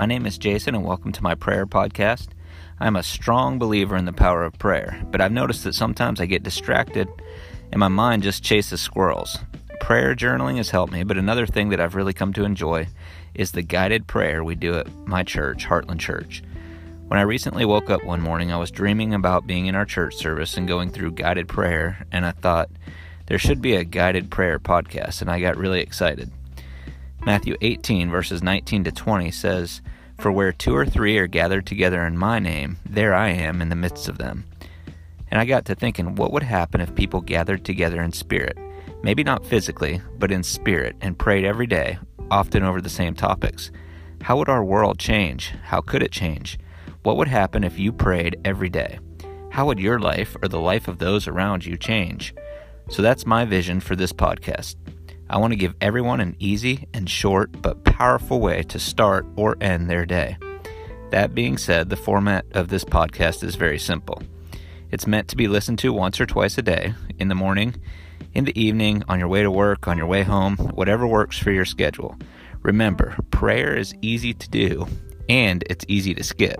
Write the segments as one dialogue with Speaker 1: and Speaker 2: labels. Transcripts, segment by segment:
Speaker 1: My name is Jason, and welcome to my prayer podcast. I'm a strong believer in the power of prayer, but I've noticed that sometimes I get distracted and my mind just chases squirrels. Prayer journaling has helped me, but another thing that I've really come to enjoy is the guided prayer we do at my church, Heartland Church. When I recently woke up one morning, I was dreaming about being in our church service and going through guided prayer, and I thought there should be a guided prayer podcast, and I got really excited. Matthew 18, verses 19 to 20 says, For where two or three are gathered together in my name, there I am in the midst of them. And I got to thinking, what would happen if people gathered together in spirit? Maybe not physically, but in spirit, and prayed every day, often over the same topics. How would our world change? How could it change? What would happen if you prayed every day? How would your life or the life of those around you change? So that's my vision for this podcast. I want to give everyone an easy and short but powerful way to start or end their day. That being said, the format of this podcast is very simple. It's meant to be listened to once or twice a day, in the morning, in the evening, on your way to work, on your way home, whatever works for your schedule. Remember, prayer is easy to do and it's easy to skip.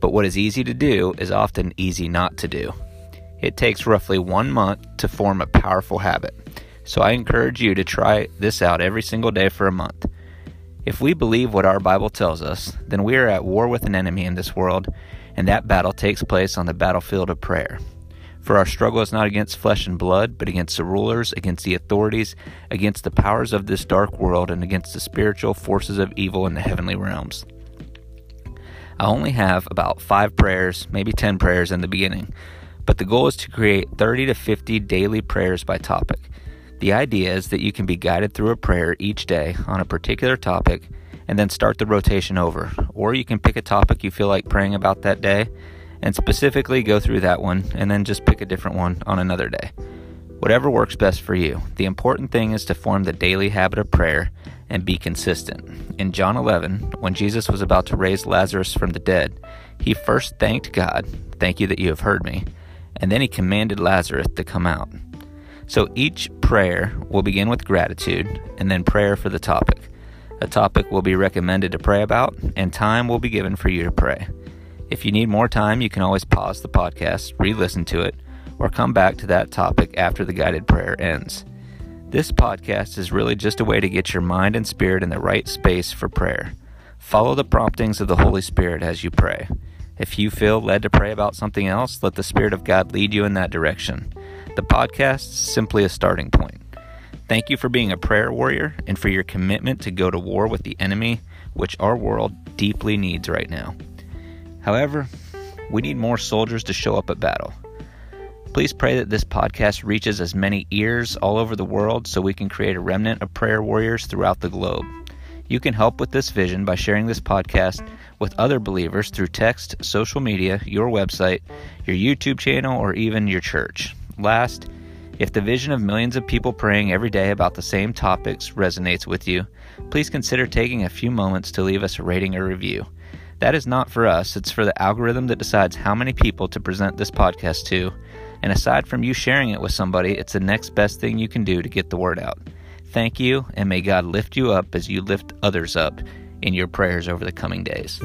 Speaker 1: But what is easy to do is often easy not to do. It takes roughly one month to form a powerful habit. So I encourage you to try this out every single day for a month. If we believe what our Bible tells us, then we are at war with an enemy in this world, and that battle takes place on the battlefield of prayer. For our struggle is not against flesh and blood, but against the rulers, against the authorities, against the powers of this dark world, and against the spiritual forces of evil in the heavenly realms. I only have about five prayers, maybe 10 prayers in the beginning, but the goal is to create 30 to 50 daily prayers by topic. The idea is that you can be guided through a prayer each day on a particular topic and then start the rotation over. Or you can pick a topic you feel like praying about that day and specifically go through that one and then just pick a different one on another day. Whatever works best for you. The important thing is to form the daily habit of prayer and be consistent. In John 11, when Jesus was about to raise Lazarus from the dead, he first thanked God, Thank you that you have heard me, and then he commanded Lazarus to come out. So each prayer will begin with gratitude and then prayer for the topic. A topic will be recommended to pray about, and time will be given for you to pray. If you need more time, you can always pause the podcast, re listen to it, or come back to that topic after the guided prayer ends. This podcast is really just a way to get your mind and spirit in the right space for prayer. Follow the promptings of the Holy Spirit as you pray. If you feel led to pray about something else, let the Spirit of God lead you in that direction. The podcast is simply a starting point. Thank you for being a prayer warrior and for your commitment to go to war with the enemy, which our world deeply needs right now. However, we need more soldiers to show up at battle. Please pray that this podcast reaches as many ears all over the world so we can create a remnant of prayer warriors throughout the globe. You can help with this vision by sharing this podcast with other believers through text, social media, your website, your YouTube channel, or even your church. Last, if the vision of millions of people praying every day about the same topics resonates with you, please consider taking a few moments to leave us a rating or review. That is not for us, it's for the algorithm that decides how many people to present this podcast to. And aside from you sharing it with somebody, it's the next best thing you can do to get the word out. Thank you, and may God lift you up as you lift others up in your prayers over the coming days.